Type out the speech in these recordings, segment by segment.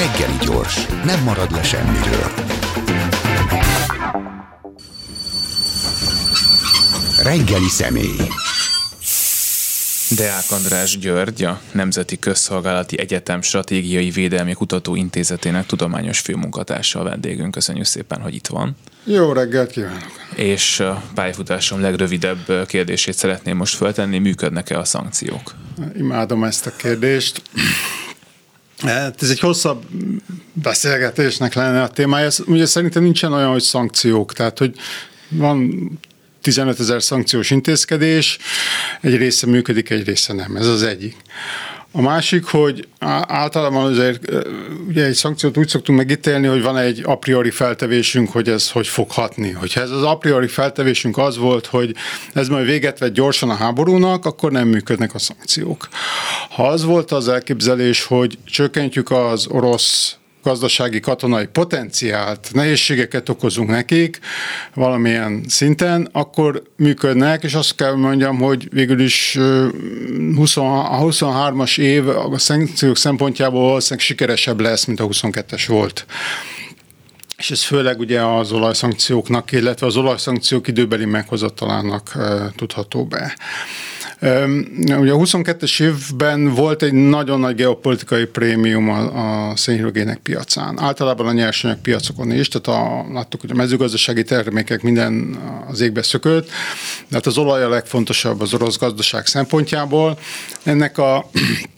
Reggeli gyors, nem marad le semmiről. Reggeli személy. Deák András György, a Nemzeti Közszolgálati Egyetem Stratégiai Védelmi Kutatóintézetének tudományos főmunkatársa a vendégünk. Köszönjük szépen, hogy itt van. Jó reggelt kívánok! És a pályafutásom legrövidebb kérdését szeretném most feltenni, működnek-e a szankciók? Imádom ezt a kérdést. Hát ez egy hosszabb beszélgetésnek lenne a témája. Ugye szerintem nincsen olyan, hogy szankciók, tehát hogy van 15 ezer szankciós intézkedés, egy része működik, egy része nem. Ez az egyik. A másik, hogy általában azért ugye egy szankciót úgy szoktunk megítélni, hogy van egy a priori feltevésünk, hogy ez hogy fog hatni. Hogyha ez az a priori feltevésünk az volt, hogy ez majd véget vett gyorsan a háborúnak, akkor nem működnek a szankciók. Ha az volt az elképzelés, hogy csökkentjük az orosz gazdasági katonai potenciált, nehézségeket okozunk nekik valamilyen szinten, akkor működnek, és azt kell mondjam, hogy végül is 20, a 23-as év a szankciók szempontjából valószínűleg sikeresebb lesz, mint a 22-es volt. És ez főleg ugye az olajszankcióknak, illetve az olajszankciók időbeli meghozatalának tudható be. Ugye a 22-es évben volt egy nagyon nagy geopolitikai prémium a, a szénhidrogének piacán. Általában a nyersanyag piacokon is, tehát a, láttuk, hogy a mezőgazdasági termékek minden az égbe szökött, de hát az olaj a legfontosabb az orosz gazdaság szempontjából. Ennek a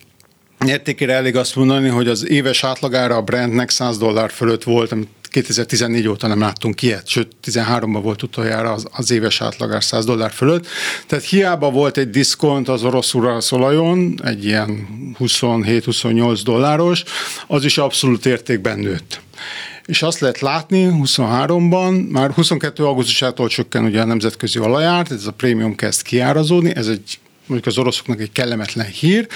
értékére elég azt mondani, hogy az éves átlagára a brandnek 100 dollár fölött volt, amit 2014 óta nem láttunk ilyet, sőt 13-ban volt utoljára az, az éves átlagár 100 dollár fölött. Tehát hiába volt egy diszkont az orosz uralszolajon, egy ilyen 27-28 dolláros, az is abszolút értékben nőtt és azt lehet látni 23-ban, már 22. augusztusától csökken ugye a nemzetközi olajár, ez a prémium kezd kiárazódni, ez egy mondjuk az oroszoknak egy kellemetlen hír,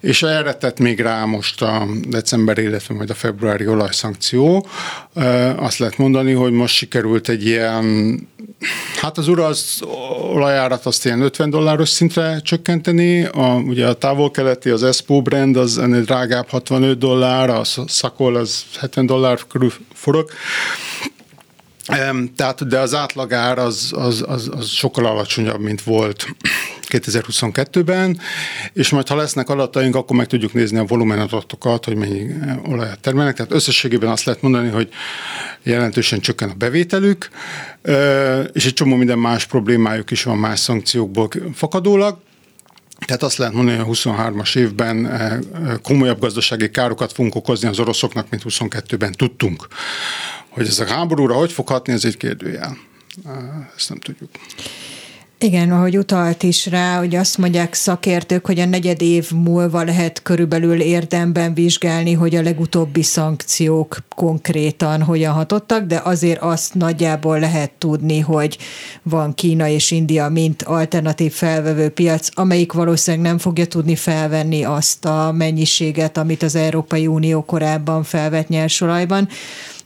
és erre tett még rá most a december, illetve majd a februári olajszankció. Azt lehet mondani, hogy most sikerült egy ilyen, hát az urasz olajárat azt ilyen 50 dolláros szintre csökkenteni, a, ugye a távol-keleti, az Espo brand az ennél drágább 65 dollár, a Szakol az 70 dollár körül forog, tehát, de az átlagár az, az, az, az sokkal alacsonyabb, mint volt 2022-ben, és majd ha lesznek adataink, akkor meg tudjuk nézni a volumenadatokat, hogy mennyi eh, olajat termelnek. Tehát összességében azt lehet mondani, hogy jelentősen csökken a bevételük, eh, és egy csomó minden más problémájuk is van más szankciókból fakadólag. Tehát azt lehet mondani, hogy a 23-as évben eh, komolyabb gazdasági károkat fogunk okozni az oroszoknak, mint 22-ben tudtunk. Hogy ez a háborúra hogy fog hatni, ez egy kérdőjel. Ezt nem tudjuk. Igen, ahogy utalt is rá, hogy azt mondják szakértők, hogy a negyed év múlva lehet körülbelül érdemben vizsgálni, hogy a legutóbbi szankciók konkrétan hogyan hatottak, de azért azt nagyjából lehet tudni, hogy van Kína és India, mint alternatív felvevő piac, amelyik valószínűleg nem fogja tudni felvenni azt a mennyiséget, amit az Európai Unió korábban felvett nyersolajban.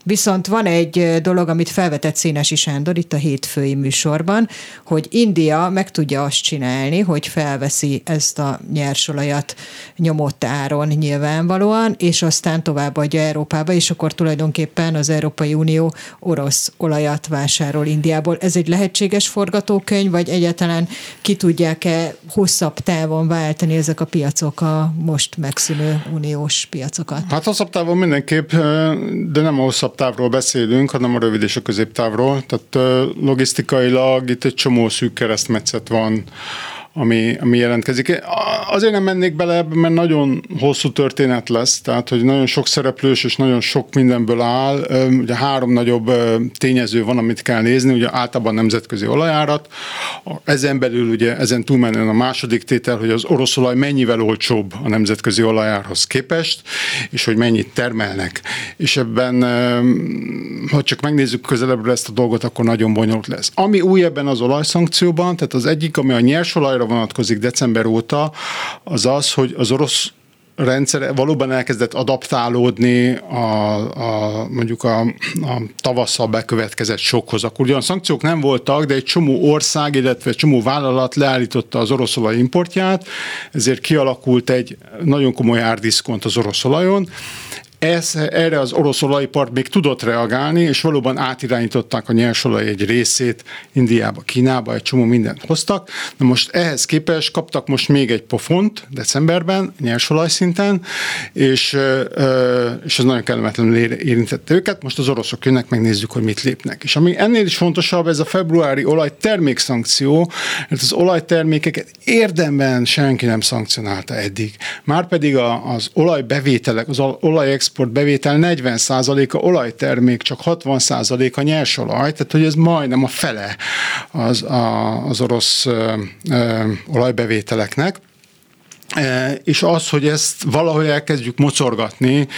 Viszont van egy dolog, amit felvetett Szénesi Sándor itt a hétfői műsorban, hogy India meg tudja azt csinálni, hogy felveszi ezt a nyersolajat nyomott áron nyilvánvalóan, és aztán továbbadja Európába, és akkor tulajdonképpen az Európai Unió orosz olajat vásárol Indiából. Ez egy lehetséges forgatókönyv, vagy egyáltalán ki tudják-e hosszabb távon váltani ezek a piacok a most megszűnő uniós piacokat? Hát hosszabb távon mindenképp, de nem hosszabb távról beszélünk, hanem a rövid és a középtávról. Tehát logisztikailag itt egy csomó szűk keresztmetszet van ami, ami jelentkezik. Azért nem mennék bele ebbe, mert nagyon hosszú történet lesz, tehát hogy nagyon sok szereplős és nagyon sok mindenből áll. Ugye három nagyobb tényező van, amit kell nézni, ugye általában nemzetközi olajárat, ezen belül ugye ezen túlmenően a második tétel, hogy az orosz olaj mennyivel olcsóbb a nemzetközi olajárhoz képest, és hogy mennyit termelnek. És ebben, ha csak megnézzük közelebbről ezt a dolgot, akkor nagyon bonyolult lesz. Ami új ebben az olajszankcióban, tehát az egyik, ami a nyersolajra arra vonatkozik december óta, az az, hogy az orosz rendszer valóban elkezdett adaptálódni a, a mondjuk a, a tavasszal bekövetkezett sokhoz. Akkor ugyan szankciók nem voltak, de egy csomó ország, illetve egy csomó vállalat leállította az orosz olaj importját, ezért kialakult egy nagyon komoly árdiszkont az orosz olajon, ez, erre az orosz olajipart még tudott reagálni, és valóban átirányították a nyersolaj egy részét Indiába, Kínába, egy csomó mindent hoztak. Na most ehhez képest kaptak most még egy pofont decemberben, nyersolaj szinten, és, és ez nagyon kellemetlenül érintette őket. Most az oroszok jönnek, megnézzük, hogy mit lépnek. És ami ennél is fontosabb, ez a februári olajtermékszankció, mert az olajtermékeket érdemben senki nem szankcionálta eddig. Márpedig az olajbevételek, az olajexport export bevétel 40%-a olajtermék, csak 60%-a nyersolaj, tehát hogy ez majdnem a fele az, a, az orosz ö, ö, olajbevételeknek. És az, hogy ezt valahogy elkezdjük mocorgatni,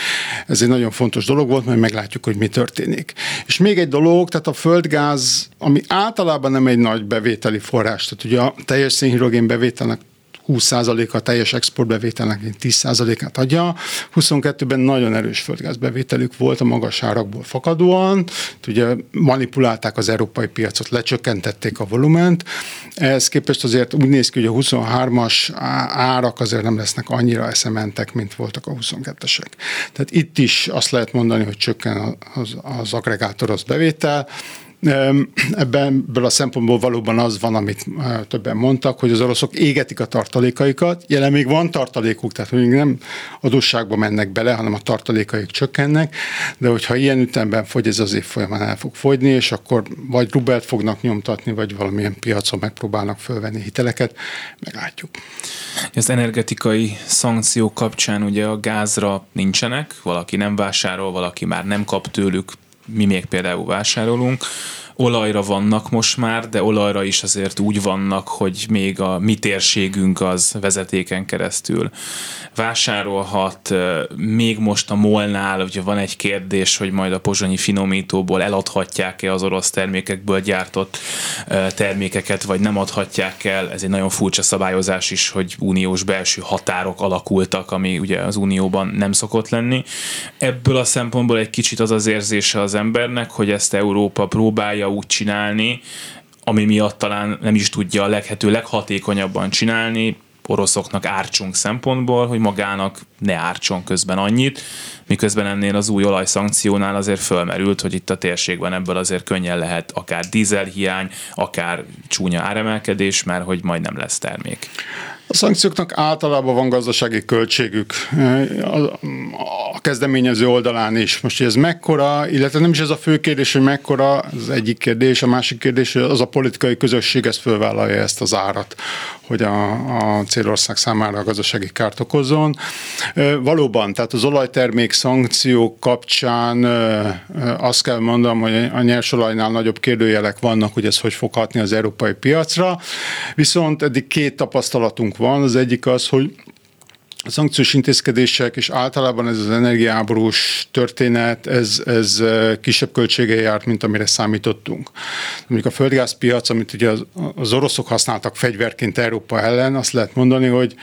ez egy nagyon fontos dolog volt, majd meglátjuk, hogy mi történik. És még egy dolog, tehát a földgáz, ami általában nem egy nagy bevételi forrás, tehát ugye a teljes szénhidrogén bevételnek 20% a teljes exportbevételnek 10%-át adja. 22-ben nagyon erős földgázbevételük volt a magas árakból fakadóan, ugye manipulálták az európai piacot, lecsökkentették a volument. Ehhez képest azért úgy néz ki, hogy a 23-as árak azért nem lesznek annyira eszementek, mint voltak a 22-esek. Tehát itt is azt lehet mondani, hogy csökken az, az agregátoros bevétel, Ebben a szempontból valóban az van, amit többen mondtak, hogy az oroszok égetik a tartalékaikat. Jelen még van tartalékuk, tehát még nem adósságba mennek bele, hanem a tartalékaik csökkennek, de hogyha ilyen ütemben fogy, ez az év folyamán el fog fogyni, és akkor vagy rubelt fognak nyomtatni, vagy valamilyen piacon megpróbálnak fölvenni hiteleket, meglátjuk. Az energetikai szankciók kapcsán ugye a gázra nincsenek, valaki nem vásárol, valaki már nem kap tőlük mi még például vásárolunk, olajra vannak most már, de olajra is azért úgy vannak, hogy még a mi térségünk az vezetéken keresztül vásárolhat. Még most a molnál ugye van egy kérdés, hogy majd a pozsonyi finomítóból eladhatják-e az orosz termékekből gyártott termékeket, vagy nem adhatják el. Ez egy nagyon furcsa szabályozás is, hogy uniós belső határok alakultak, ami ugye az unióban nem szokott lenni. Ebből a szempontból egy kicsit az az érzése az embernek, hogy ezt Európa próbálja tudja úgy csinálni, ami miatt talán nem is tudja a leghető leghatékonyabban csinálni, oroszoknak ártsunk szempontból, hogy magának ne ártson közben annyit, miközben ennél az új olajszankciónál azért fölmerült, hogy itt a térségben ebből azért könnyen lehet akár dízelhiány, akár csúnya áremelkedés, mert hogy majd nem lesz termék. A szankcióknak általában van gazdasági költségük a kezdeményező oldalán is. Most ez mekkora, illetve nem is ez a fő kérdés, hogy mekkora, az egyik kérdés, a másik kérdés, hogy az a politikai közösség ezt fölvállalja ezt az árat, hogy a, a célország számára a gazdasági kárt okozzon. Valóban, tehát az olajtermék szankciók kapcsán azt kell mondanom, hogy a nyersolajnál nagyobb kérdőjelek vannak, hogy ez hogy fog hatni az európai piacra, viszont eddig két tapasztalatunk van. Az egyik az, hogy a szankciós intézkedések, és általában ez az energiáborús történet, ez, ez kisebb költsége járt, mint amire számítottunk. Mondjuk a földgázpiac, amit ugye az, az oroszok használtak fegyverként Európa ellen, azt lehet mondani, hogy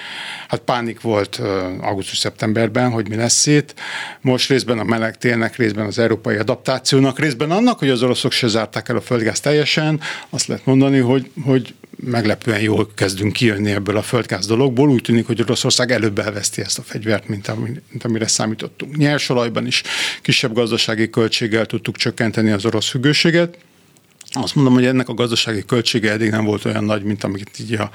hát pánik volt augusztus-szeptemberben, hogy mi lesz itt. Most részben a meleg télnek, részben az európai adaptációnak, részben annak, hogy az oroszok se zárták el a földgáz teljesen, azt lehet mondani, hogy, hogy meglepően jól kezdünk kijönni ebből a földgáz dologból. Úgy tűnik, hogy Oroszország előbb elveszti ezt a fegyvert, mint, mint amire számítottunk. Nyersolajban is kisebb gazdasági költséggel tudtuk csökkenteni az orosz függőséget. Azt mondom, hogy ennek a gazdasági költsége eddig nem volt olyan nagy, mint amit így a,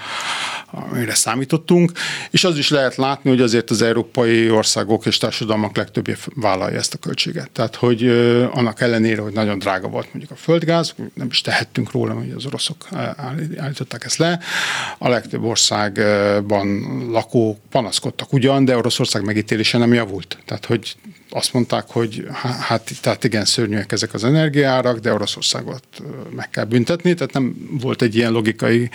amire számítottunk, és az is lehet látni, hogy azért az európai országok és társadalmak legtöbbje vállalja ezt a költséget. Tehát, hogy annak ellenére, hogy nagyon drága volt mondjuk a földgáz, nem is tehettünk róla, hogy az oroszok állították ezt le, a legtöbb országban lakók panaszkodtak ugyan, de Oroszország megítélése nem javult. Tehát, hogy azt mondták, hogy hát tehát igen, szörnyűek ezek az energiárak, de Oroszországot meg kell büntetni, tehát nem volt egy ilyen logikai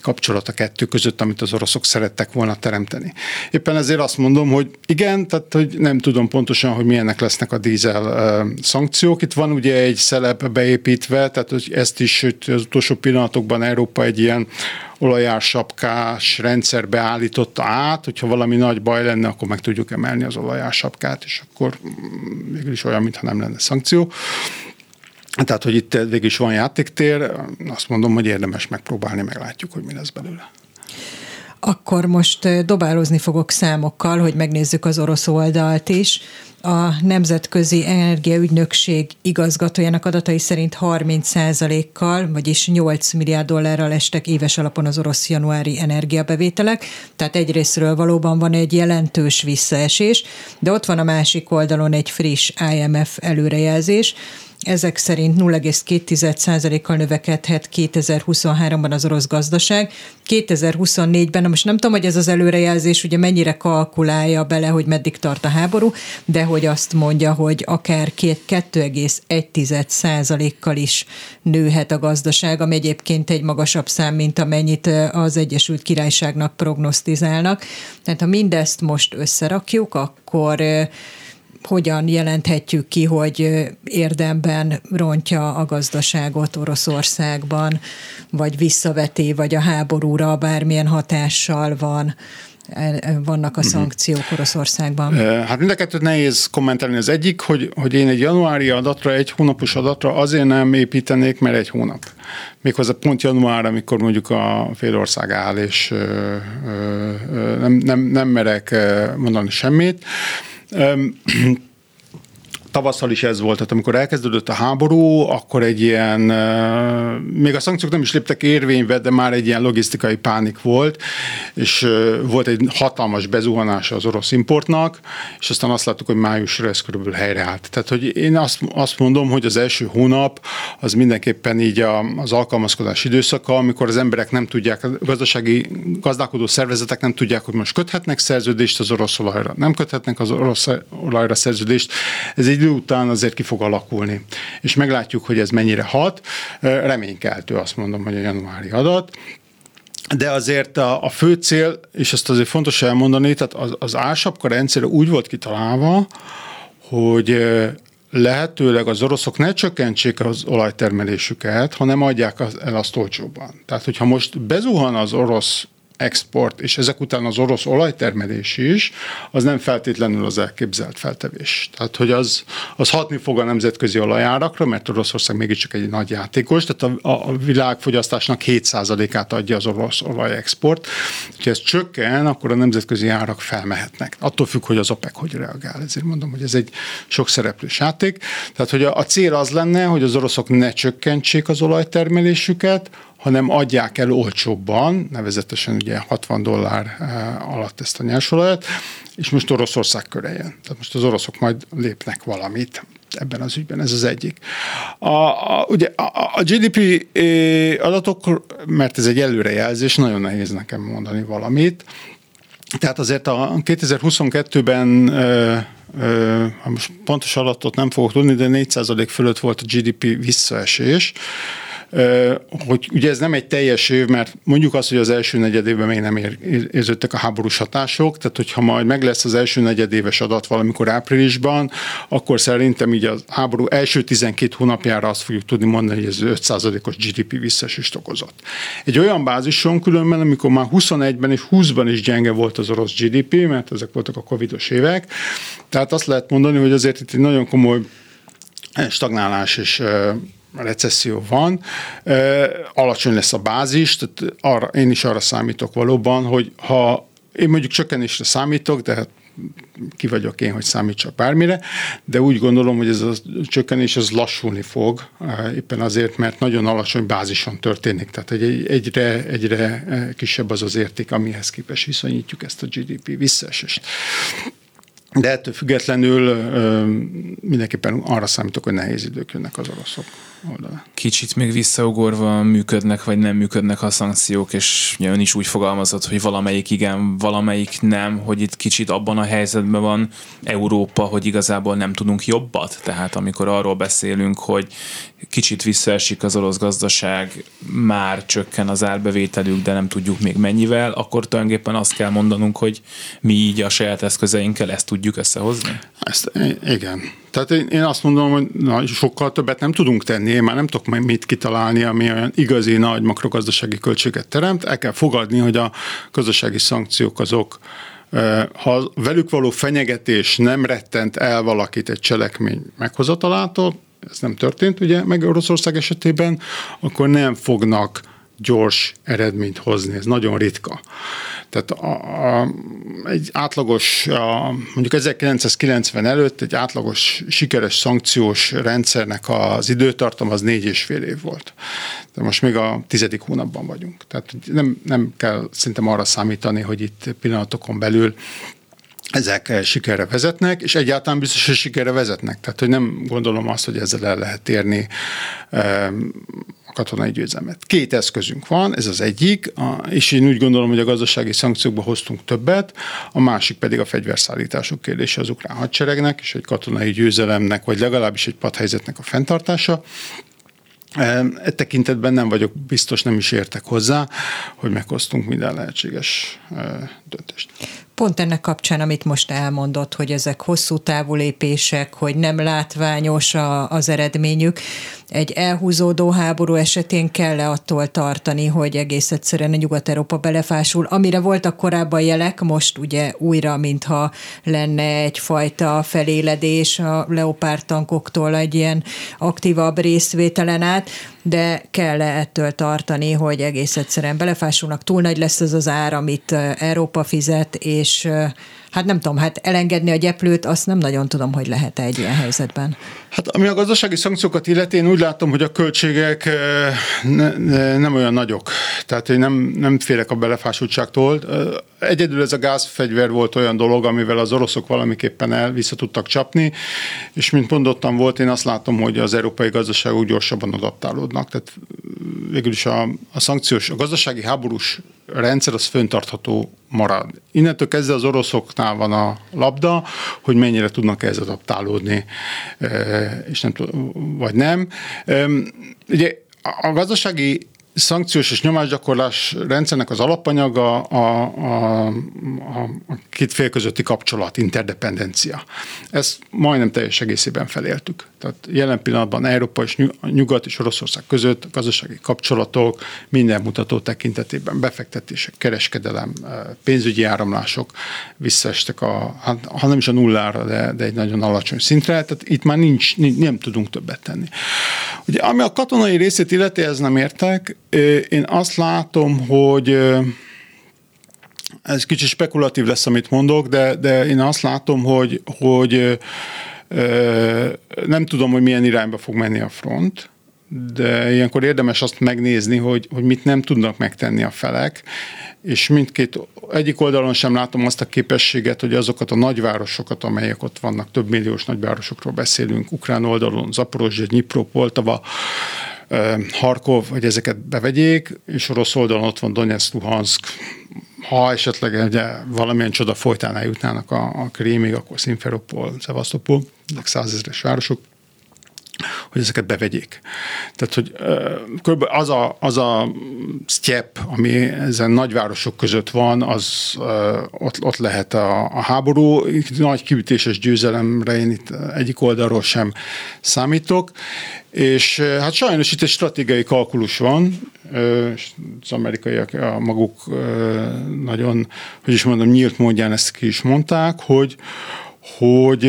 kapcsolat a kettő között, amit az oroszok szerettek volna teremteni. Éppen ezért azt mondom, hogy igen, tehát hogy nem tudom pontosan, hogy milyenek lesznek a dízel szankciók. Itt van ugye egy szelep beépítve, tehát hogy ezt is az utolsó pillanatokban Európa egy ilyen olajársapkás rendszerbe állította át, hogyha valami nagy baj lenne, akkor meg tudjuk emelni az olajársapkát, és akkor mm, végül is olyan, mintha nem lenne szankció. Tehát, hogy itt végig is van játéktér, azt mondom, hogy érdemes megpróbálni, meglátjuk, hogy mi lesz belőle. Akkor most dobálozni fogok számokkal, hogy megnézzük az orosz oldalt is. A Nemzetközi Energiaügynökség igazgatójának adatai szerint 30%-kal, vagyis 8 milliárd dollárral estek éves alapon az orosz januári energiabevételek, tehát egyrésztről valóban van egy jelentős visszaesés, de ott van a másik oldalon egy friss IMF előrejelzés, ezek szerint 0,2%-kal növekedhet 2023-ban az orosz gazdaság. 2024-ben, most nem tudom, hogy ez az előrejelzés ugye mennyire kalkulálja bele, hogy meddig tart a háború, de hogy azt mondja, hogy akár 2,1%-kal is nőhet a gazdaság, ami egyébként egy magasabb szám, mint amennyit az Egyesült Királyságnak prognosztizálnak. Tehát ha mindezt most összerakjuk, akkor hogyan jelenthetjük ki, hogy érdemben rontja a gazdaságot Oroszországban, vagy visszaveti, vagy a háborúra bármilyen hatással van vannak a mhm. szankciók Oroszországban? Hát mind a kettőt nehéz kommentelni. Az egyik, hogy, hogy én egy januári adatra, egy hónapos adatra azért nem építenék, mert egy hónap. Méghozzá pont január, amikor mondjuk a félország áll, és ö, ö, nem, nem, nem merek mondani semmit Um, tavasszal is ez volt, tehát amikor elkezdődött a háború, akkor egy ilyen, még a szankciók nem is léptek érvénybe, de már egy ilyen logisztikai pánik volt, és volt egy hatalmas bezuhanása az orosz importnak, és aztán azt láttuk, hogy májusra ez körülbelül helyreállt. Tehát, hogy én azt, azt mondom, hogy az első hónap az mindenképpen így az alkalmazkodás időszaka, amikor az emberek nem tudják, a gazdasági gazdálkodó szervezetek nem tudják, hogy most köthetnek szerződést az orosz olajra, nem köthetnek az orosz olajra szerződést. Ez egy idő után azért ki fog alakulni. És meglátjuk, hogy ez mennyire hat. Reménykeltő azt mondom, hogy a januári adat. De azért a, a fő cél, és ezt azért fontos elmondani, tehát az, az ásapka rendszere úgy volt kitalálva, hogy lehetőleg az oroszok ne csökkentsék az olajtermelésüket, hanem adják el azt olcsóbban. Tehát, hogyha most bezuhan az orosz export, és ezek után az orosz olajtermelés is, az nem feltétlenül az elképzelt feltevés. Tehát, hogy az, az hatni fog a nemzetközi olajárakra, mert Oroszország mégiscsak egy nagy játékos, tehát a, a világfogyasztásnak 7%-át adja az orosz olajexport. Ha ez csökken, akkor a nemzetközi árak felmehetnek. Attól függ, hogy az OPEC hogy reagál. Ezért mondom, hogy ez egy sok szereplős játék. Tehát, hogy a, a cél az lenne, hogy az oroszok ne csökkentsék az olajtermelésüket, hanem adják el olcsóbban, nevezetesen ugye 60 dollár eh, alatt ezt a nyersolajat, és most Oroszország köre jön. Tehát most az oroszok majd lépnek valamit ebben az ügyben, ez az egyik. A, a, ugye a, a GDP eh, adatok, mert ez egy előrejelzés, nagyon nehéz nekem mondani valamit. Tehát azért a 2022-ben ha most pontos adatot nem fogok tudni, de 4% fölött volt a GDP visszaesés, hogy ugye ez nem egy teljes év, mert mondjuk azt, hogy az első negyedévben még nem érződtek a háborús hatások, tehát hogyha majd meg lesz az első negyedéves adat valamikor áprilisban, akkor szerintem így a háború első 12 hónapjára azt fogjuk tudni mondani, hogy ez 5%-os GDP visszaesést okozott. Egy olyan bázison különben, amikor már 21-ben és 20-ban is gyenge volt az orosz GDP, mert ezek voltak a covidos évek, tehát azt lehet mondani, hogy azért itt egy nagyon komoly stagnálás és recesszió van, alacsony lesz a bázis, tehát arra, én is arra számítok valóban, hogy ha én mondjuk csökkenésre számítok, de hát ki vagyok én, hogy számítsak bármire, de úgy gondolom, hogy ez a csökkenés az lassulni fog, éppen azért, mert nagyon alacsony bázison történik, tehát egy, egyre, egyre kisebb az az érték, amihez képes viszonyítjuk ezt a GDP visszaesést. De ettől függetlenül mindenképpen arra számítok, hogy nehéz idők jönnek az oroszok oldalán. Kicsit még visszaugorva működnek, vagy nem működnek a szankciók, és ön is úgy fogalmazott, hogy valamelyik igen, valamelyik nem, hogy itt kicsit abban a helyzetben van Európa, hogy igazából nem tudunk jobbat. Tehát amikor arról beszélünk, hogy kicsit visszaesik az orosz gazdaság, már csökken az árbevételük, de nem tudjuk még mennyivel, akkor tulajdonképpen azt kell mondanunk, hogy mi így a saját eszközeinkkel ezt tudjuk összehozni? Ezt, igen. Tehát én, én azt mondom, hogy na, sokkal többet nem tudunk tenni, én már nem tudok mit kitalálni, ami olyan igazi nagy makrogazdasági költséget teremt. El kell fogadni, hogy a gazdasági szankciók azok ha velük való fenyegetés nem rettent el valakit egy cselekmény meghozatalától, ez nem történt ugye meg Oroszország esetében, akkor nem fognak gyors eredményt hozni, ez nagyon ritka. Tehát a, a, egy átlagos, a, mondjuk 1990 előtt egy átlagos sikeres szankciós rendszernek az időtartam az négy és fél év volt. De most még a tizedik hónapban vagyunk. Tehát nem, nem kell szerintem arra számítani, hogy itt pillanatokon belül ezek sikerre vezetnek, és egyáltalán biztos, hogy sikerre vezetnek. Tehát, hogy nem gondolom azt, hogy ezzel el lehet érni katonai győzelmet. Két eszközünk van, ez az egyik, és én úgy gondolom, hogy a gazdasági szankciókba hoztunk többet, a másik pedig a fegyverszállítások kérdése az ukrán hadseregnek, és egy katonai győzelemnek, vagy legalábbis egy padhelyzetnek a fenntartása. E tekintetben nem vagyok biztos, nem is értek hozzá, hogy meghoztunk minden lehetséges döntést. Pont ennek kapcsán, amit most elmondott, hogy ezek hosszú távú lépések, hogy nem látványos a, az eredményük, egy elhúzódó háború esetén kell -e attól tartani, hogy egész egyszerűen a Nyugat-Európa belefásul, amire voltak korábban jelek, most ugye újra, mintha lenne egyfajta feléledés a leopárd tankoktól egy ilyen aktívabb részvételen át, de kell -e ettől tartani, hogy egész egyszerűen belefásulnak, túl nagy lesz az az ár, amit Európa fizet, és és hát nem tudom, hát elengedni a gyeplőt, azt nem nagyon tudom, hogy lehet egy ilyen helyzetben. Hát ami a gazdasági szankciókat illeti, én úgy látom, hogy a költségek ne, ne, nem olyan nagyok. Tehát én nem, nem félek a belefásultságtól. Egyedül ez a gázfegyver volt olyan dolog, amivel az oroszok valamiképpen el vissza tudtak csapni, és mint mondottam volt, én azt látom, hogy az európai gazdaságok gyorsabban adaptálódnak. Tehát végül is a, a szankciós, a gazdasági háborús rendszer az föntartható marad. Innentől kezdve az oroszoknál van a labda, hogy mennyire tudnak ehhez adaptálódni, és nem, vagy nem. Ugye a gazdasági szankciós és nyomásgyakorlás rendszernek az alapanyaga a, a, a, a két fél közötti kapcsolat, interdependencia. Ezt majdnem teljes egészében feléltük. Tehát jelen pillanatban Európa és Nyugat és Oroszország között a gazdasági kapcsolatok minden mutató tekintetében befektetések, kereskedelem, pénzügyi áramlások visszaestek, a, hát, ha nem is a nullára, de, de egy nagyon alacsony szintre, tehát itt már nincs, nincs, nem tudunk többet tenni. Ugye, ami a katonai részét illeti, ez nem értek, én azt látom, hogy ez kicsit spekulatív lesz, amit mondok, de, de én azt látom, hogy, hogy nem tudom, hogy milyen irányba fog menni a front, de ilyenkor érdemes azt megnézni, hogy, hogy mit nem tudnak megtenni a felek, és mindkét, egyik oldalon sem látom azt a képességet, hogy azokat a nagyvárosokat, amelyek ott vannak, több milliós nagyvárosokról beszélünk, ukrán oldalon, Zaporozsja, Dnipro, Poltava, Harkov, hogy ezeket bevegyék, és orosz oldalon ott van Donetsk, Luhansk, ha esetleg ugye, valamilyen csoda folytán eljutnának a, a Krímig, akkor Simferopol, Szevasztopol, százezres városok, hogy ezeket bevegyék. Tehát, hogy kb. az a, az a sztyep, ami ezen nagyvárosok között van, az ott, ott lehet a, a háború. Nagy kiütéses győzelemre én itt egyik oldalról sem számítok, és hát sajnos itt egy stratégiai kalkulus van, az amerikaiak a maguk nagyon, hogy is mondom, nyílt módján ezt ki is mondták, hogy, hogy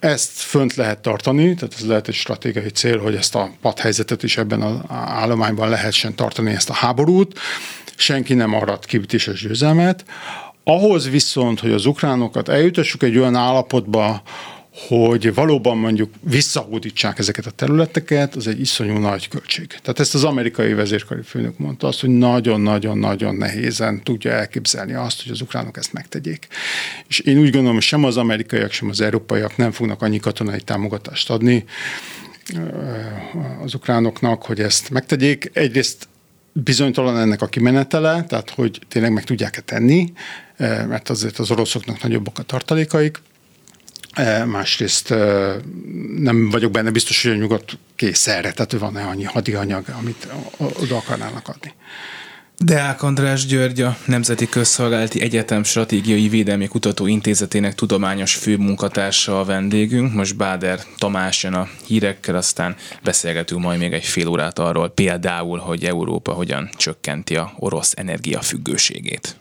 ezt fönt lehet tartani, tehát ez lehet egy stratégiai cél, hogy ezt a padhelyzetet is ebben az állományban lehessen tartani, ezt a háborút. Senki nem arat kiütéses győzelmet. Ahhoz viszont, hogy az ukránokat eljutassuk egy olyan állapotba, hogy valóban mondjuk visszahódítsák ezeket a területeket, az egy iszonyú nagy költség. Tehát ezt az amerikai vezérkari főnök mondta azt, hogy nagyon-nagyon-nagyon nehézen tudja elképzelni azt, hogy az ukránok ezt megtegyék. És én úgy gondolom, hogy sem az amerikaiak, sem az európaiak nem fognak annyi katonai támogatást adni az ukránoknak, hogy ezt megtegyék. Egyrészt bizonytalan ennek a kimenetele, tehát hogy tényleg meg tudják-e tenni, mert azért az oroszoknak nagyobbak a tartalékaik, másrészt e, nem vagyok benne biztos, hogy a nyugat kész erre, tehát van-e annyi hadianyag, amit oda akarnának adni. Deák András György, a Nemzeti Közszolgálati Egyetem Stratégiai Védelmi Kutató Intézetének tudományos főmunkatársa a vendégünk. Most Báder Tamás jön a hírekkel, aztán beszélgetünk majd még egy fél órát arról, például, hogy Európa hogyan csökkenti a orosz energiafüggőségét.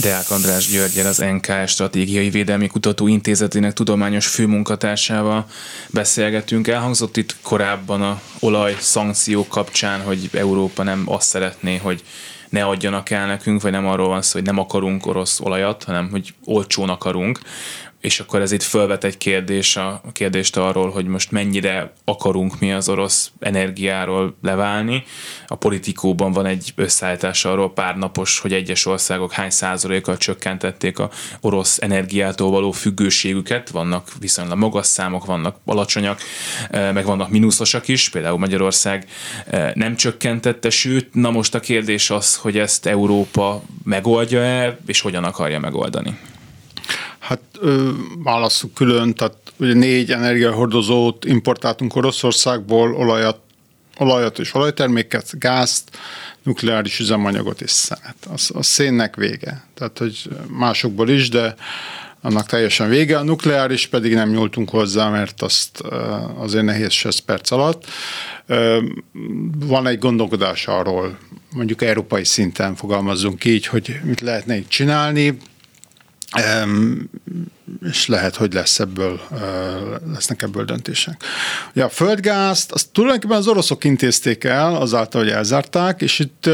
Deák András Györgyel, az NKS Stratégiai Védelmi Kutatóintézetének tudományos főmunkatársával beszélgetünk. Elhangzott itt korábban a olaj szankciók kapcsán, hogy Európa nem azt szeretné, hogy ne adjanak el nekünk, vagy nem arról van szó, hogy nem akarunk orosz olajat, hanem hogy olcsón akarunk és akkor ez itt felvet egy kérdés a, a kérdést arról, hogy most mennyire akarunk mi az orosz energiáról leválni. A politikóban van egy összeállítás arról pár napos, hogy egyes országok hány százalékkal csökkentették a orosz energiától való függőségüket. Vannak viszonylag magas számok, vannak alacsonyak, eh, meg vannak mínuszosak is, például Magyarország eh, nem csökkentette, sőt, na most a kérdés az, hogy ezt Európa megoldja-e, és hogyan akarja megoldani. Hát ö, válasszuk külön, tehát ugye négy energiahordozót importáltunk Oroszországból, olajat, olajat és olajterméket, gázt, nukleáris üzemanyagot és szenet. Az, a szénnek vége. Tehát, hogy másokból is, de annak teljesen vége. A nukleáris pedig nem nyúltunk hozzá, mert azt azért nehéz 6 perc alatt. Van egy gondolkodás arról, mondjuk európai szinten fogalmazzunk így, hogy mit lehetne itt csinálni és lehet, hogy lesz ebből, lesznek ebből döntések. Ugye a földgázt, azt tulajdonképpen az oroszok intézték el, azáltal, hogy elzárták, és itt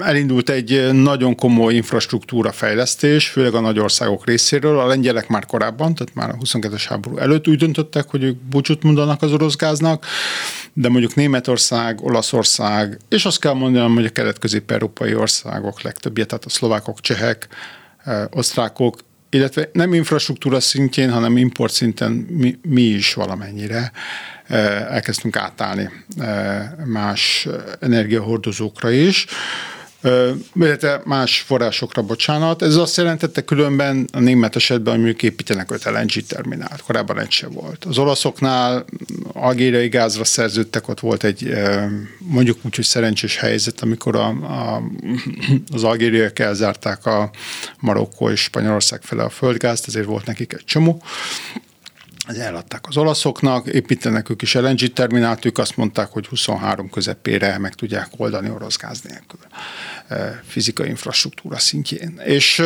elindult egy nagyon komoly infrastruktúra fejlesztés, főleg a nagy országok részéről. A lengyelek már korábban, tehát már a 22-es háború előtt úgy döntöttek, hogy ők búcsút mondanak az orosz gáznak, de mondjuk Németország, Olaszország, és azt kell mondanom, hogy a kelet-közép-európai országok legtöbbje, tehát a szlovákok, csehek, osztrákok, illetve nem infrastruktúra szintjén, hanem import szinten mi, mi is valamennyire elkezdtünk átállni más energiahordozókra is illetve más forrásokra, bocsánat. Ez azt jelentette különben a német esetben, hogy építenek 5 LNG terminált. Korábban egy se volt. Az olaszoknál algériai gázra szerződtek, ott volt egy mondjuk úgy, hogy szerencsés helyzet, amikor a, a, az algériaiak elzárták a Marokkó és Spanyolország fele a földgázt, ezért volt nekik egy csomó eladták az olaszoknak, építenek ők is LNG terminált, ők azt mondták, hogy 23 közepére meg tudják oldani orosz gáz nélkül fizikai infrastruktúra szintjén. És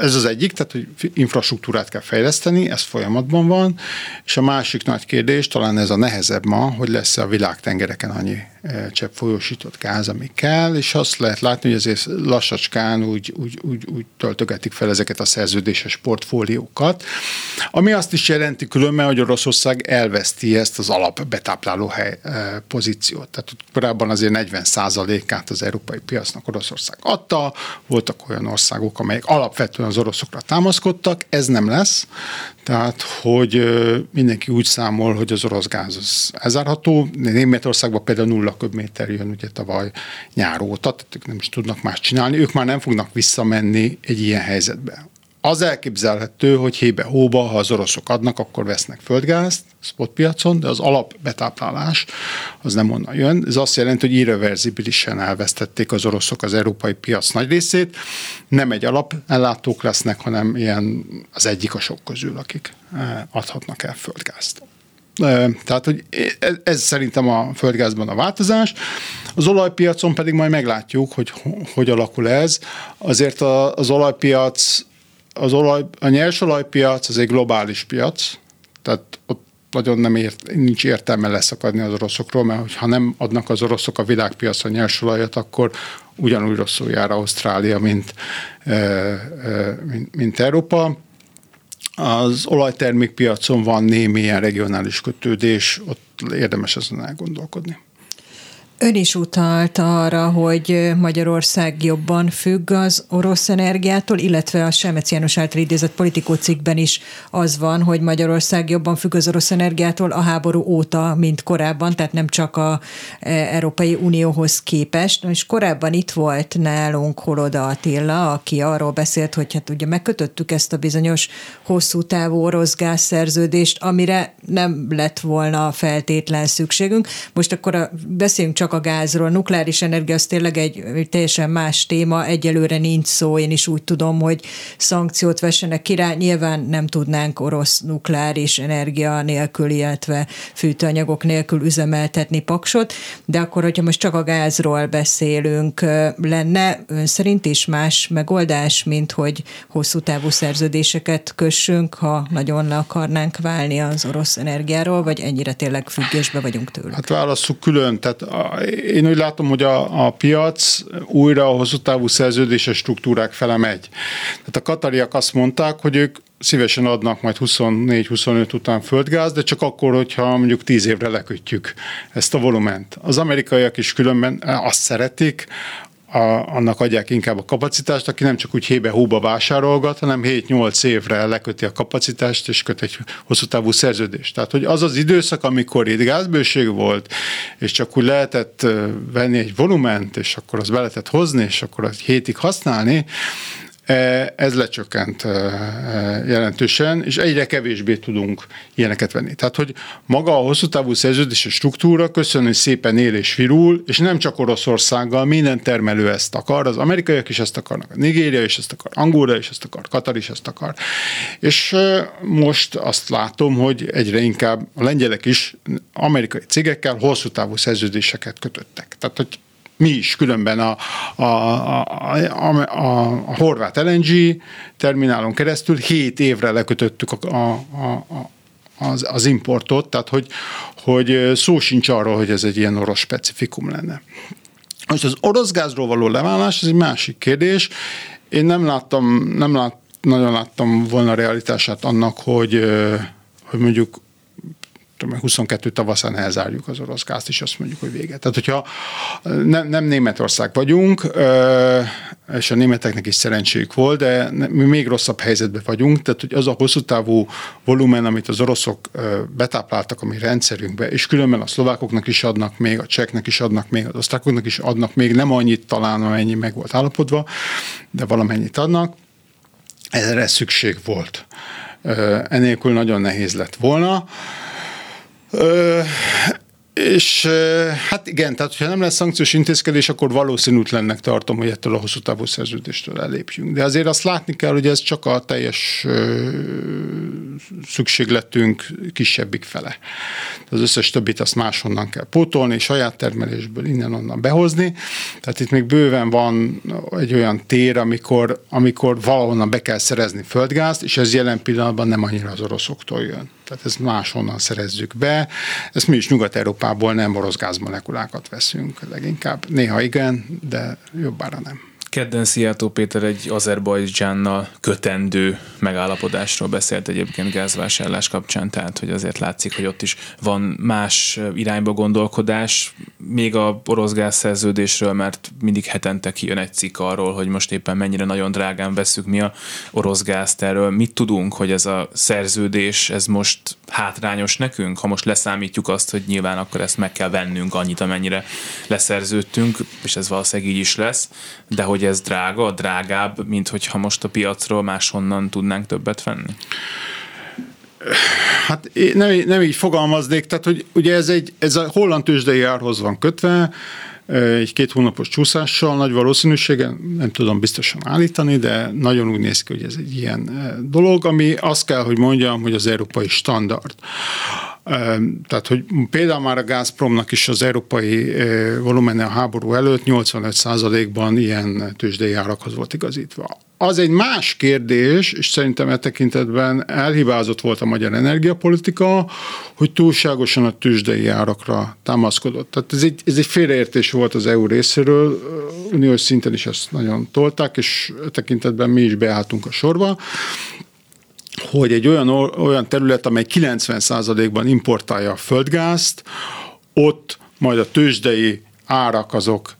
ez az egyik, tehát hogy infrastruktúrát kell fejleszteni, ez folyamatban van, és a másik nagy kérdés, talán ez a nehezebb ma, hogy lesz-e a világtengereken annyi csepp folyósított gáz, ami kell, és azt lehet látni, hogy azért lassacskán úgy, úgy, úgy, úgy töltögetik fel ezeket a szerződéses portfóliókat, ami azt is jelenti különben, hogy Oroszország elveszti ezt az alap betápláló hely pozíciót. Tehát korábban azért 40% át az európai piacnak Oroszország adta, voltak olyan országok, amelyek alapvetően az oroszokra támaszkodtak, ez nem lesz, tehát, hogy mindenki úgy számol, hogy az orosz gáz az elzárható. Németországban például nulla köbméter jön ugye tavaly nyár óta, tehát ők nem is tudnak más csinálni, ők már nem fognak visszamenni egy ilyen helyzetbe. Az elképzelhető, hogy hébe-hóba, ha az oroszok adnak, akkor vesznek földgázt spotpiacon, de az alapbetáplálás az nem onnan jön. Ez azt jelenti, hogy irreverzibilisen elvesztették az oroszok az európai piac nagy részét. Nem egy alapellátók lesznek, hanem ilyen az egyik a sok közül, akik eh, adhatnak el földgázt. Eh, tehát, hogy ez, ez szerintem a földgázban a változás. Az olajpiacon pedig majd meglátjuk, hogy hogy alakul ez. Azért az olajpiac az olaj, a nyersolajpiac az egy globális piac, tehát ott nagyon nem ért, nincs értelme leszakadni az oroszokról, mert ha nem adnak az oroszok a világpiacra nyersolajat, akkor ugyanúgy rosszul jár Ausztrália, mint, mint, mint Európa. Az olajtermékpiacon van némi ilyen regionális kötődés, ott érdemes ezen elgondolkodni. Ön is utalt arra, hogy Magyarország jobban függ az orosz energiától, illetve a Semec János által idézett politikó cikkben is az van, hogy Magyarország jobban függ az orosz energiától a háború óta, mint korábban, tehát nem csak a e, Európai Unióhoz képest. És korábban itt volt nálunk Holoda Attila, aki arról beszélt, hogy hát ugye megkötöttük ezt a bizonyos hosszú távú orosz gázszerződést, amire nem lett volna feltétlen szükségünk. Most akkor a, beszéljünk csak csak a gázról. Nukleáris energia az tényleg egy, teljesen más téma, egyelőre nincs szó, én is úgy tudom, hogy szankciót vessenek ki rá. Nyilván nem tudnánk orosz nukleáris energia nélkül, illetve fűtőanyagok nélkül üzemeltetni paksot, de akkor, hogyha most csak a gázról beszélünk, lenne ön szerint is más megoldás, mint hogy hosszú távú szerződéseket kössünk, ha nagyon le akarnánk válni az orosz energiáról, vagy ennyire tényleg függésbe vagyunk tőlük? Hát válasszuk külön. Tehát én úgy látom, hogy a, a piac újra a hosszú távú szerződéses struktúrák fele megy. Tehát a katariak azt mondták, hogy ők szívesen adnak majd 24-25 után földgáz, de csak akkor, hogyha mondjuk 10 évre lekötjük ezt a volument. Az amerikaiak is különben azt szeretik, a, annak adják inkább a kapacitást, aki nem csak úgy hébe-hóba vásárolgat, hanem 7-8 évre leköti a kapacitást, és köt egy hosszú távú szerződést. Tehát, hogy az az időszak, amikor itt gázbőség volt, és csak úgy lehetett venni egy volument, és akkor az be lehetett hozni, és akkor egy hétig használni, ez lecsökkent e, e, jelentősen, és egyre kevésbé tudunk ilyeneket venni. Tehát, hogy maga a hosszú távú szerződési struktúra köszönő szépen él és virul, és nem csak Oroszországgal, minden termelő ezt akar, az amerikaiak is ezt akarnak, a Nigéria is ezt akar, Angola is ezt akar, Katar is ezt akar. És most azt látom, hogy egyre inkább a lengyelek is amerikai cégekkel hosszú távú szerződéseket kötöttek. Tehát, hogy mi is különben a, a, a, a, a, horvát LNG terminálon keresztül 7 évre lekötöttük a, a, a, az, az importot, tehát hogy, hogy szó sincs arról, hogy ez egy ilyen orosz specifikum lenne. Most az orosz gázról való leválás, ez egy másik kérdés. Én nem láttam, nem lát, nagyon láttam volna realitását annak, hogy, hogy mondjuk 22 tavaszán elzárjuk az orosz gázt, és azt mondjuk, hogy vége. Tehát, hogyha nem, nem Németország vagyunk, és a németeknek is szerencséjük volt, de mi még rosszabb helyzetben vagyunk, tehát hogy az a hosszú távú volumen, amit az oroszok betápláltak a mi rendszerünkbe, és különben a szlovákoknak is adnak még, a cseknek is adnak még, az osztrákoknak is adnak még, nem annyit talán, amennyi meg volt állapodva, de valamennyit adnak, erre szükség volt. Enélkül nagyon nehéz lett volna. És hát igen, tehát ha nem lesz szankciós intézkedés, akkor valószínűtlennek tartom, hogy ettől a hosszú távú szerződéstől elépjünk. De azért azt látni kell, hogy ez csak a teljes szükségletünk kisebbik fele. Az összes többit azt máshonnan kell pótolni, saját termelésből innen-onnan behozni. Tehát itt még bőven van egy olyan tér, amikor, amikor valahonnan be kell szerezni földgázt, és ez jelen pillanatban nem annyira az oroszoktól jön. Tehát ezt máshonnan szerezzük be. Ezt mi is Nyugat-Európából nem orosz gázmolekulákat veszünk leginkább. Néha igen, de jobbára nem. Kedden Szijjártó Péter egy Azerbajdzsánnal kötendő megállapodásról beszélt egyébként gázvásárlás kapcsán, tehát hogy azért látszik, hogy ott is van más irányba gondolkodás, még a orosz gázszerződésről, mert mindig hetente kijön egy cikk arról, hogy most éppen mennyire nagyon drágán veszük mi a orosz gázt erről. Mit tudunk, hogy ez a szerződés, ez most hátrányos nekünk, ha most leszámítjuk azt, hogy nyilván akkor ezt meg kell vennünk annyit, amennyire leszerződtünk, és ez valószínűleg így is lesz, de hogy ez drága, drágább, mint hogyha most a piacról máshonnan tudnánk többet venni? Hát nem, nem így fogalmaznék, tehát hogy ugye ez, egy, ez a holland tőzsdei árhoz van kötve, egy két hónapos csúszással, nagy valószínűséggel, nem tudom biztosan állítani, de nagyon úgy néz ki, hogy ez egy ilyen dolog, ami azt kell, hogy mondjam, hogy az európai standard. Tehát, hogy például már a Gazpromnak is az európai volumene a háború előtt 85%-ban ilyen tőzsdei árakhoz volt igazítva. Az egy más kérdés, és szerintem e tekintetben elhibázott volt a magyar energiapolitika, hogy túlságosan a tőzsdei árakra támaszkodott. Tehát ez egy, ez egy félreértés volt az EU részéről, uniós szinten is ezt nagyon tolták, és e tekintetben mi is beálltunk a sorba hogy egy olyan, olyan terület, amely 90%-ban importálja a földgázt, ott majd a tőzsdei árak azok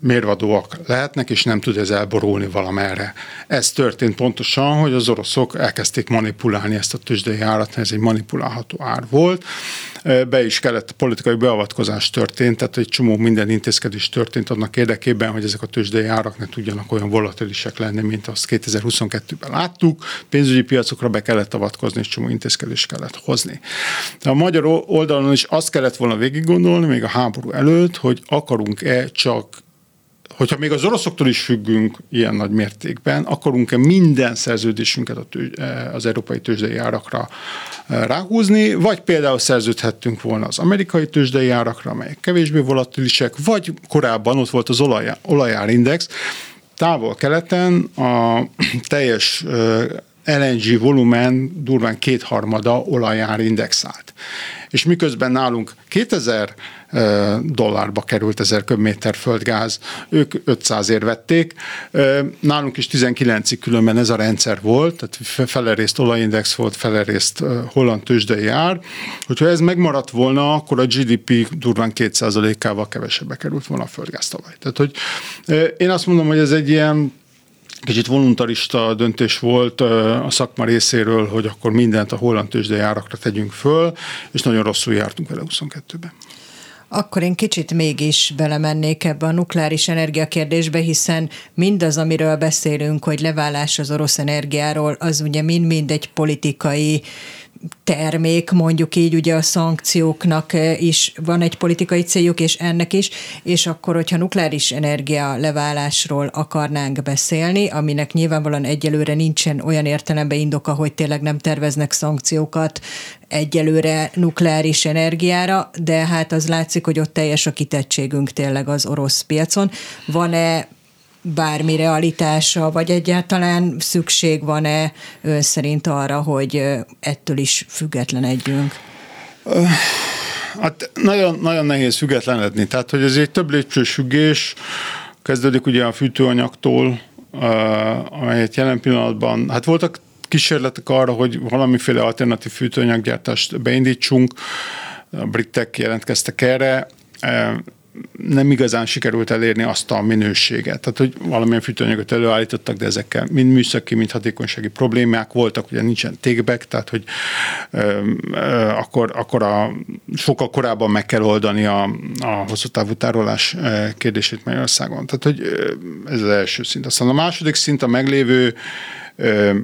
mérvadóak lehetnek, és nem tud ez elborulni valamerre. Ez történt pontosan, hogy az oroszok elkezdték manipulálni ezt a tőzsdei árat, ez egy manipulálható ár volt. Be is kellett, politikai beavatkozás történt, tehát egy csomó minden intézkedés történt annak érdekében, hogy ezek a tőzsdei árak ne tudjanak olyan volatilisek lenni, mint azt 2022-ben láttuk. Pénzügyi piacokra be kellett avatkozni, és csomó intézkedést kellett hozni. De a magyar oldalon is azt kellett volna végig gondolni, még a háború előtt, hogy akarunk-e csak hogyha még az oroszoktól is függünk ilyen nagy mértékben, akarunk-e minden szerződésünket az európai tőzsdei árakra e, ráhúzni, vagy például szerződhettünk volna az amerikai tőzsdei árakra, amelyek kevésbé volatilisek, vagy korábban ott volt az olaj, olajárindex, távol-keleten a teljes e, LNG volumen durván kétharmada olajár indexált. És miközben nálunk 2000 dollárba került 1000 köbméter földgáz, ők 500 ér vették. Nálunk is 19-ig különben ez a rendszer volt, tehát felerészt olajindex volt, felerészt holland tőzsdei ár. Hogyha ez megmaradt volna, akkor a GDP durván 2%-ával kevesebbe került volna a földgáz talaj. Tehát, hogy én azt mondom, hogy ez egy ilyen kicsit voluntarista döntés volt a szakma részéről, hogy akkor mindent a holland tőzsdei árakra tegyünk föl, és nagyon rosszul jártunk vele 22-ben. Akkor én kicsit mégis belemennék ebbe a nukleáris energia kérdésbe, hiszen mindaz, amiről beszélünk, hogy leválás az orosz energiáról, az ugye mind-mind egy politikai termék, mondjuk így ugye a szankcióknak eh, is van egy politikai céljuk, és ennek is, és akkor, hogyha nukleáris energia leválásról akarnánk beszélni, aminek nyilvánvalóan egyelőre nincsen olyan értelemben indoka, hogy tényleg nem terveznek szankciókat egyelőre nukleáris energiára, de hát az látszik, hogy ott teljes a kitettségünk tényleg az orosz piacon. Van-e bármi realitása, vagy egyáltalán szükség van-e ön szerint arra, hogy ettől is függetlenedjünk? Hát nagyon, nagyon nehéz függetlenedni. Tehát, hogy ez egy több lépcsős függés, kezdődik ugye a fűtőanyagtól, amelyet jelen pillanatban, hát voltak kísérletek arra, hogy valamiféle alternatív fűtőanyaggyártást beindítsunk, a britek jelentkeztek erre, nem igazán sikerült elérni azt a minőséget. Tehát, hogy valamilyen fűtőanyagot előállítottak, de ezekkel mind műszaki, mind hatékonysági problémák voltak, ugye nincsen tékbek, tehát, hogy ö, ö, akkor, akkor a, sokkal korábban meg kell oldani a, a hosszú távú tárolás kérdését Magyarországon. Tehát, hogy ez az első szint. Aztán a második szint a meglévő ö,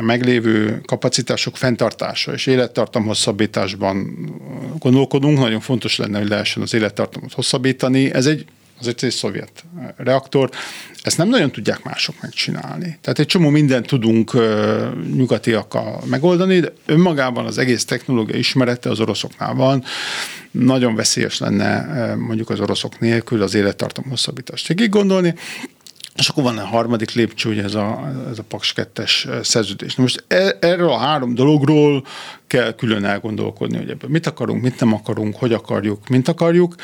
meglévő kapacitások fenntartása és élettartam hosszabbításban gondolkodunk. Nagyon fontos lenne, hogy lehessen az élettartamot hosszabbítani. Ez egy az egy, szovjet reaktor. Ezt nem nagyon tudják mások megcsinálni. Tehát egy csomó mindent tudunk nyugatiakkal megoldani, de önmagában az egész technológia ismerete az oroszoknál van. Nagyon veszélyes lenne mondjuk az oroszok nélkül az élettartam hosszabbítást végig gondolni. És akkor van a harmadik lépcső, hogy ez a, ez a Paks 2-es szerződés. Na most e, erről a három dologról kell külön elgondolkodni, hogy ebben mit akarunk, mit nem akarunk, hogy akarjuk, mint akarjuk.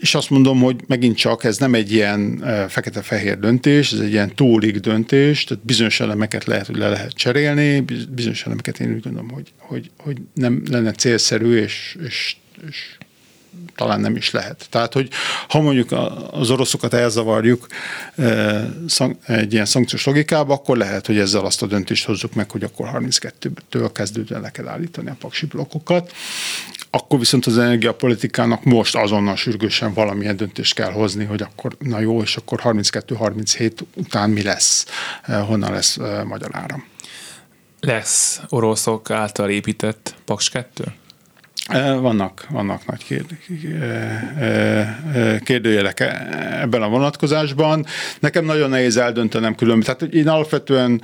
És azt mondom, hogy megint csak ez nem egy ilyen fekete-fehér döntés, ez egy ilyen tólig döntés, tehát bizonyos elemeket lehet, hogy le lehet cserélni, bizonyos elemeket én úgy gondolom, hogy, hogy, hogy nem lenne célszerű, és, és, és talán nem is lehet. Tehát, hogy ha mondjuk az oroszokat elzavarjuk e, egy ilyen szankciós logikába, akkor lehet, hogy ezzel azt a döntést hozzuk meg, hogy akkor 32-től kezdődően le kell állítani a paksi blokkokat. Akkor viszont az energiapolitikának most azonnal sürgősen valamilyen döntést kell hozni, hogy akkor na jó, és akkor 32-37 után mi lesz, e, honnan lesz e, magyar áram. Lesz oroszok által épített Paks 2? Vannak, vannak nagy kérdőjelek ebben a vonatkozásban. Nekem nagyon nehéz eldöntenem különben. Tehát én alapvetően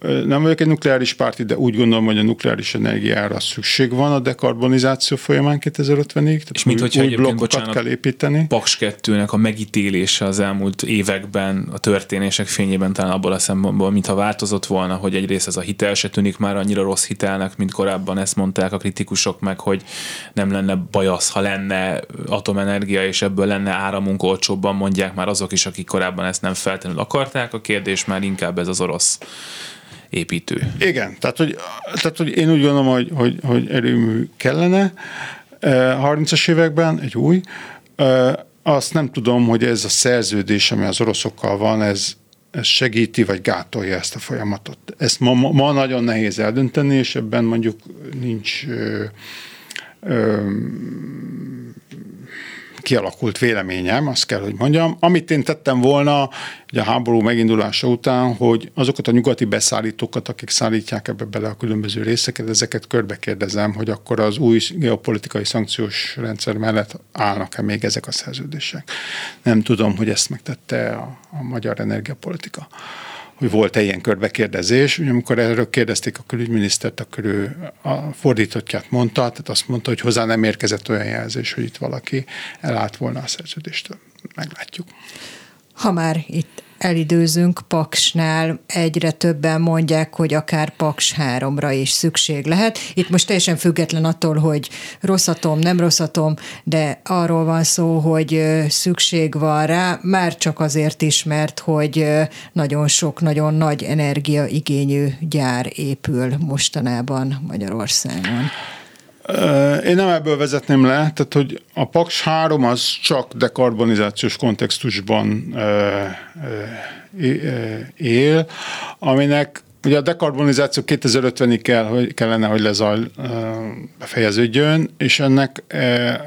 nem vagyok egy nukleáris párti, de úgy gondolom, hogy a nukleáris energiára szükség van a dekarbonizáció folyamán 2050-ig. És mint hogyha új blokkokat kell építeni. Paks 2-nek a megítélése az elmúlt években, a történések fényében talán abból a szempontból, mintha változott volna, hogy egyrészt ez a hitel se tűnik már annyira rossz hitelnek, mint korábban ezt mondták a kritikusok meg, hogy nem lenne baj az, ha lenne atomenergia, és ebből lenne áramunk olcsóbban, mondják már azok is, akik korábban ezt nem feltétlenül akarták. A kérdés már inkább ez az orosz építő. Igen, tehát hogy, tehát, hogy én úgy gondolom, hogy, hogy, hogy erőmű kellene 30-as években, egy új. Azt nem tudom, hogy ez a szerződés, ami az oroszokkal van, ez, ez segíti vagy gátolja ezt a folyamatot. Ezt ma, ma nagyon nehéz eldönteni, és ebben mondjuk nincs ö, ö, kialakult véleményem, azt kell, hogy mondjam. Amit én tettem volna ugye a háború megindulása után, hogy azokat a nyugati beszállítókat, akik szállítják ebbe bele a különböző részeket, ezeket körbe kérdezem, hogy akkor az új geopolitikai szankciós rendszer mellett állnak-e még ezek a szerződések. Nem tudom, hogy ezt megtette a, a magyar energiapolitika hogy volt-e ilyen körbekérdezés. Amikor erről kérdezték a külügyminisztert, akkor ő a fordítottját mondta, tehát azt mondta, hogy hozzá nem érkezett olyan jelzés, hogy itt valaki elállt volna a szerződéstől. Meglátjuk. Ha már itt elidőzünk Paksnál, egyre többen mondják, hogy akár Paks 3-ra is szükség lehet. Itt most teljesen független attól, hogy rosszatom, nem rosszatom, de arról van szó, hogy szükség van rá, már csak azért is, mert hogy nagyon sok, nagyon nagy energiaigényű gyár épül mostanában Magyarországon. Én nem ebből vezetném le, tehát hogy a Paks 3 az csak dekarbonizációs kontextusban él, aminek Ugye a dekarbonizáció 2050-ig kell, hogy kellene, hogy lezaj befejeződjön, és ennek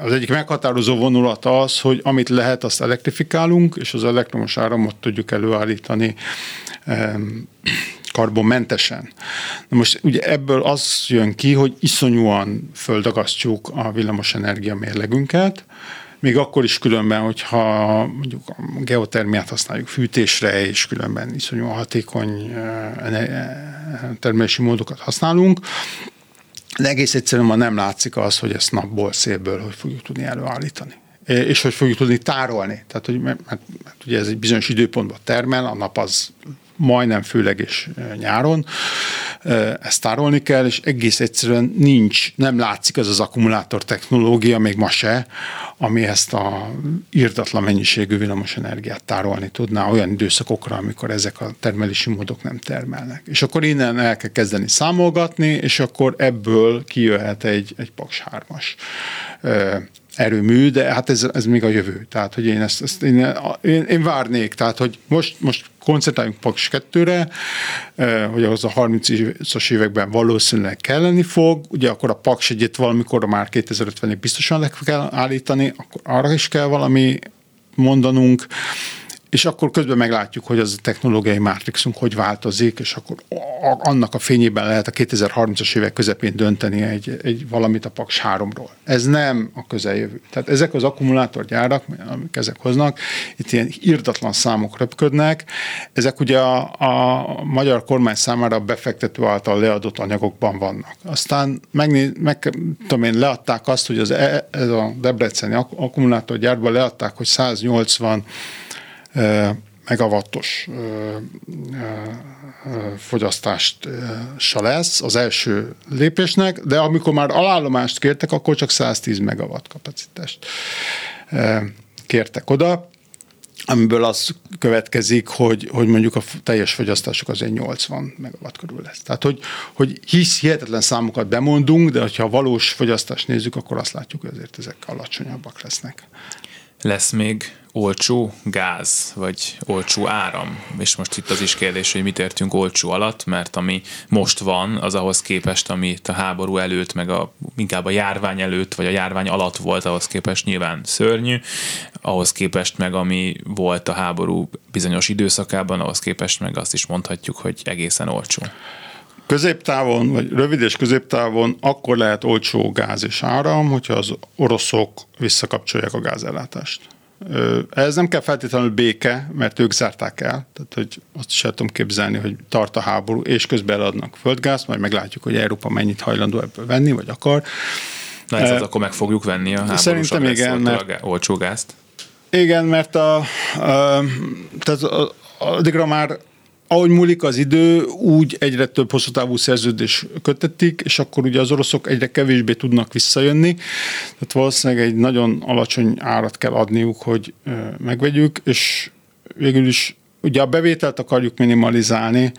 az egyik meghatározó vonulata az, hogy amit lehet, azt elektrifikálunk, és az elektromos áramot tudjuk előállítani karbonmentesen. Na most ugye ebből az jön ki, hogy iszonyúan földagasztjuk a villamosenergia mérlegünket, még akkor is különben, hogyha mondjuk a geotermiát használjuk fűtésre, és különben iszonyúan hatékony termelési módokat használunk, de egész egyszerűen ma nem látszik az, hogy ezt napból, szélből hogy fogjuk tudni előállítani és hogy fogjuk tudni tárolni. Tehát, hogy, mert, mert, mert ugye ez egy bizonyos időpontban termel, a nap az majdnem főleg és nyáron. Ezt tárolni kell, és egész egyszerűen nincs, nem látszik ez az akkumulátor technológia, még ma se, ami ezt a írtatlan mennyiségű villamos energiát tárolni tudná olyan időszakokra, amikor ezek a termelési módok nem termelnek. És akkor innen el kell kezdeni számolgatni, és akkor ebből kijöhet egy, egy Paks 3-as erőmű, de hát ez, ez még a jövő. Tehát, hogy én ezt, ezt én, én, én, várnék, tehát, hogy most, most koncentráljunk Paks 2-re, hogy az a 30-as években valószínűleg kelleni fog, ugye akkor a Paks egyet valamikor már 2050-ig biztosan le kell állítani, akkor arra is kell valami mondanunk, és akkor közben meglátjuk, hogy az a technológiai mátrixunk hogy változik, és akkor annak a fényében lehet a 2030-as évek közepén dönteni egy, egy valamit a Paks 3-ról. Ez nem a közeljövő. Tehát ezek az akkumulátorgyárak, amik ezek hoznak, itt ilyen írdatlan számok röpködnek. Ezek ugye a, a magyar kormány számára befektető által leadott anyagokban vannak. Aztán meg, meg tudom én, leadták azt, hogy az, e, ez a Debreceni akkumulátorgyárban leadták, hogy 180 megawattos fogyasztást se lesz az első lépésnek, de amikor már alállomást kértek, akkor csak 110 megawatt kapacitást kértek oda, amiből az következik, hogy, hogy mondjuk a teljes fogyasztásuk az egy 80 megawatt körül lesz. Tehát, hogy, hogy hisz, hihetetlen számokat bemondunk, de ha valós fogyasztást nézzük, akkor azt látjuk, hogy azért ezek alacsonyabbak lesznek. Lesz még olcsó gáz, vagy olcsó áram. És most itt az is kérdés, hogy mit értünk olcsó alatt, mert ami most van, az ahhoz képest, ami a háború előtt, meg a, inkább a járvány előtt, vagy a járvány alatt volt, ahhoz képest nyilván szörnyű, ahhoz képest meg ami volt a háború bizonyos időszakában, ahhoz képest meg azt is mondhatjuk, hogy egészen olcsó. Középtávon, vagy rövid és középtávon akkor lehet olcsó gáz és áram, hogyha az oroszok visszakapcsolják a gázellátást. Ez nem kell feltétlenül béke, mert ők zárták el, tehát hogy azt is el tudom képzelni, hogy tart a háború, és közben eladnak földgázt, majd meglátjuk, hogy Európa mennyit hajlandó ebből venni, vagy akar. Na ez az, akkor meg fogjuk venni a háborús Szerintem igen, mert, olcsó gázt. Igen, mert a, a, tehát addigra már ahogy múlik az idő, úgy egyre több hosszú távú szerződés kötetik, és akkor ugye az oroszok egyre kevésbé tudnak visszajönni. Tehát valószínűleg egy nagyon alacsony árat kell adniuk, hogy megvegyük, és végül is ugye a bevételt akarjuk minimalizálni,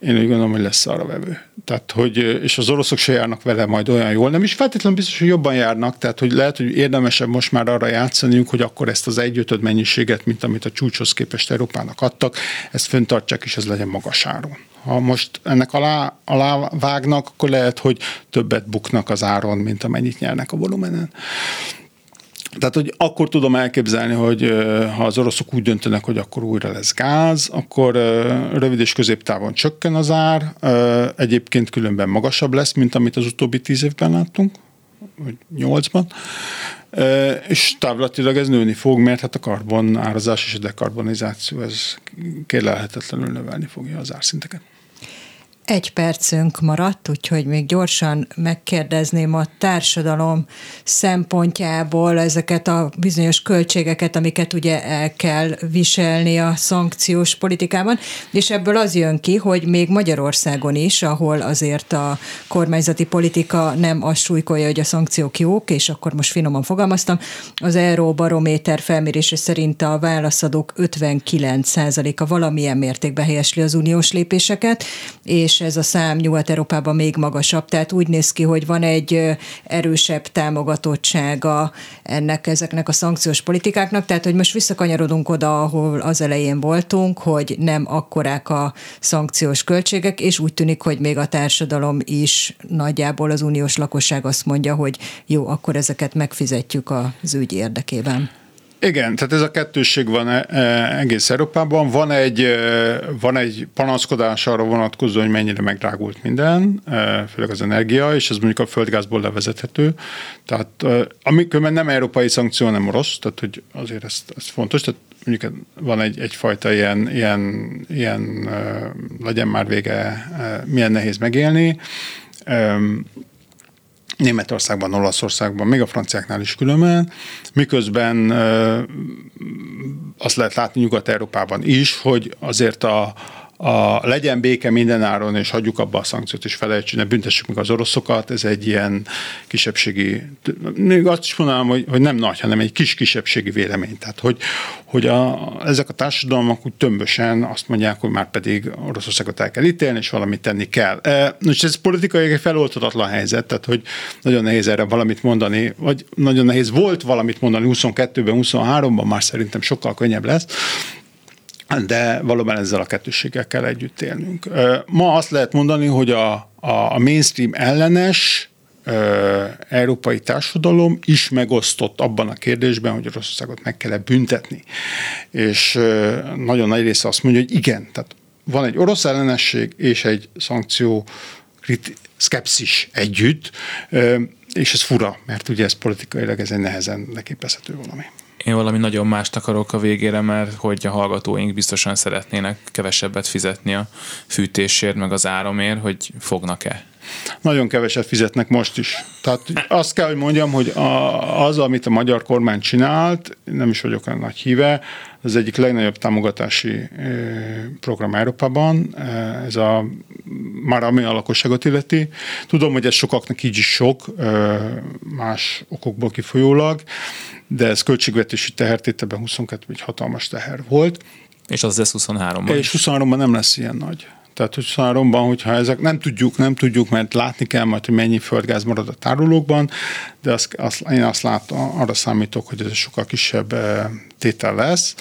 én úgy gondolom, hogy lesz arra vevő. Tehát, hogy, és az oroszok se járnak vele majd olyan jól, nem is feltétlenül biztos, hogy jobban járnak, tehát, hogy lehet, hogy érdemesebb most már arra játszaniuk, hogy akkor ezt az egyötöd mennyiséget, mint amit a csúcshoz képest Európának adtak, ezt föntartsák, és ez legyen magas áron. Ha most ennek alá, alá vágnak, akkor lehet, hogy többet buknak az áron, mint amennyit nyernek a volumenen. Tehát, hogy akkor tudom elképzelni, hogy ha az oroszok úgy döntenek, hogy akkor újra lesz gáz, akkor rövid és középtávon csökken az ár, egyébként különben magasabb lesz, mint amit az utóbbi tíz évben láttunk, vagy nyolcban, és távlatilag ez nőni fog, mert hát a karbon árazás és a dekarbonizáció ez kérlelhetetlenül növelni fogja az árszinteket. Egy percünk maradt, úgyhogy még gyorsan megkérdezném a társadalom szempontjából ezeket a bizonyos költségeket, amiket ugye el kell viselni a szankciós politikában, és ebből az jön ki, hogy még Magyarországon is, ahol azért a kormányzati politika nem azt súlykolja, hogy a szankciók jók, és akkor most finoman fogalmaztam, az Euróbarométer felmérése szerint a válaszadók 59%-a valamilyen mértékben helyesli az uniós lépéseket, és ez a szám Nyugat-Európában még magasabb, tehát úgy néz ki, hogy van egy erősebb támogatottsága ennek, ezeknek a szankciós politikáknak, tehát hogy most visszakanyarodunk oda, ahol az elején voltunk, hogy nem akkorák a szankciós költségek, és úgy tűnik, hogy még a társadalom is nagyjából az uniós lakosság azt mondja, hogy jó, akkor ezeket megfizetjük az ügy érdekében. Igen, tehát ez a kettősség van e, e, egész Európában. Van egy, e, van egy panaszkodás arra vonatkozó, hogy mennyire megdrágult minden, főleg az energia, és ez mondjuk a földgázból levezethető. Tehát amikor nem európai szankció, nem orosz, tehát hogy azért ez, ez fontos, tehát mondjuk van egy, egyfajta ilyen, ilyen, ilyen legyen már vége, milyen nehéz megélni. Németországban, Olaszországban, még a franciáknál is különben, miközben azt lehet látni Nyugat-Európában is, hogy azért a, a legyen béke minden áron, és hagyjuk abba a szankciót, és felejtsük, ne büntessük meg az oroszokat, ez egy ilyen kisebbségi, még azt is mondanám, hogy, hogy nem nagy, hanem egy kis kisebbségi vélemény. Tehát, hogy, hogy a, ezek a társadalmak úgy tömbösen azt mondják, hogy már pedig Oroszországot el kell ítélni, és valamit tenni kell. E, most ez politikai egy feloltatatlan helyzet, tehát, hogy nagyon nehéz erre valamit mondani, vagy nagyon nehéz volt valamit mondani 22-ben, 23-ban, már szerintem sokkal könnyebb lesz, de valóban ezzel a kettősséggel kell együtt élnünk. Ma azt lehet mondani, hogy a, a mainstream ellenes európai társadalom is megosztott abban a kérdésben, hogy Oroszországot meg kell büntetni. És nagyon nagy része azt mondja, hogy igen, tehát van egy orosz ellenesség és egy szankció szkepszis együtt, és ez fura, mert ugye ez politikailag ez egy nehezen leképezhető valami. Én valami nagyon mást akarok a végére, mert hogy a hallgatóink biztosan szeretnének kevesebbet fizetni a fűtésért, meg az áramért, hogy fognak-e? Nagyon keveset fizetnek most is. Tehát azt kell, hogy mondjam, hogy a, az, amit a magyar kormány csinált, nem is vagyok olyan nagy híve, az egyik legnagyobb támogatási program Európában, ez a, már ami a lakosságot illeti. Tudom, hogy ez sokaknak így is sok, más okokból kifolyólag, de ez költségvetési tehertételben 22 egy hatalmas teher volt. És az lesz 23-ban És 23-ban nem lesz ilyen nagy. Tehát 23-ban, hogyha ezek nem tudjuk, nem tudjuk, mert látni kell majd, hogy mennyi földgáz marad a tárolókban, de azt, azt, én azt látom, arra számítok, hogy ez sokkal kisebb eh, tétel lesz,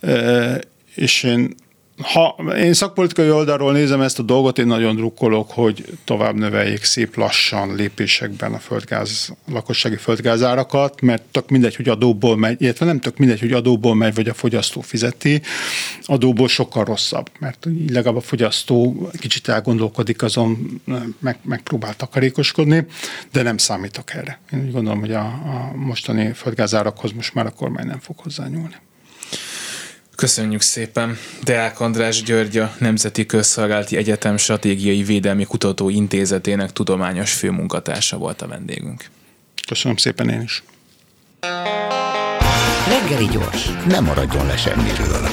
eh, és én ha én szakpolitikai oldalról nézem ezt a dolgot, én nagyon drukkolok, hogy tovább növeljék szép lassan lépésekben a földgáz, lakossági földgázárakat, mert tök mindegy, hogy adóból megy, illetve nem tök mindegy, hogy adóból megy, vagy a fogyasztó fizeti, adóból sokkal rosszabb, mert legalább a fogyasztó kicsit elgondolkodik azon, meg, megpróbál takarékoskodni, de nem számítok erre. Én úgy gondolom, hogy a, a mostani földgázárakhoz most már a kormány nem fog hozzányúlni. Köszönjük szépen! Deák András György a Nemzeti Közszolgálati Egyetem Stratégiai Védelmi Kutató Intézetének tudományos főmunkatársa volt a vendégünk. Köszönöm szépen én is. Reggeli gyors, nem maradjon le semmiről.